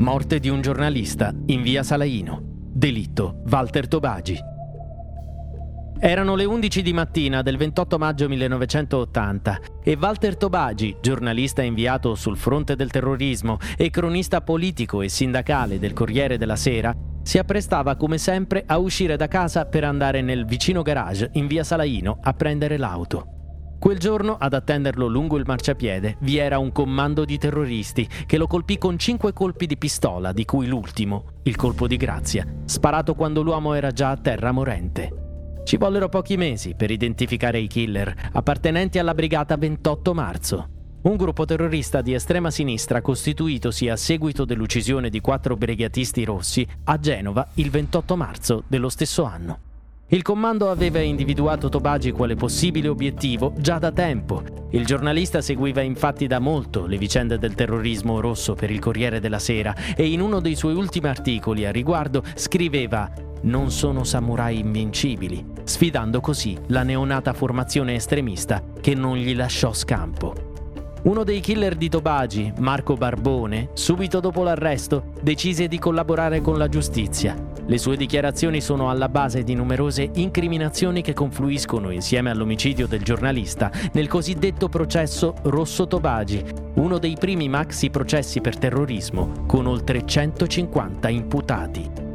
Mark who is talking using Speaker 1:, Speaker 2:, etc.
Speaker 1: Morte di un giornalista in via Salaino. Delitto Walter Tobagi. Erano le 11 di mattina del 28 maggio 1980 e Walter Tobagi, giornalista inviato sul fronte del terrorismo e cronista politico e sindacale del Corriere della Sera, si apprestava come sempre a uscire da casa per andare nel vicino garage in via Salaino a prendere l'auto. Quel giorno, ad attenderlo lungo il marciapiede, vi era un comando di terroristi che lo colpì con cinque colpi di pistola, di cui l'ultimo, il colpo di grazia, sparato quando l'uomo era già a terra morente. Ci vollero pochi mesi per identificare i killer, appartenenti alla brigata 28 marzo, un gruppo terrorista di estrema sinistra costituitosi a seguito dell'uccisione di quattro brigatisti rossi a Genova il 28 marzo dello stesso anno. Il comando aveva individuato Tobagi quale possibile obiettivo già da tempo. Il giornalista seguiva infatti da molto le vicende del terrorismo rosso per il Corriere della Sera e in uno dei suoi ultimi articoli a riguardo scriveva non sono samurai invincibili, sfidando così la neonata formazione estremista che non gli lasciò scampo. Uno dei killer di Tobagi, Marco Barbone, subito dopo l'arresto, decise di collaborare con la giustizia. Le sue dichiarazioni sono alla base di numerose incriminazioni che confluiscono insieme all'omicidio del giornalista nel cosiddetto processo Rosso Tobagi, uno dei primi maxi processi per terrorismo con oltre 150 imputati.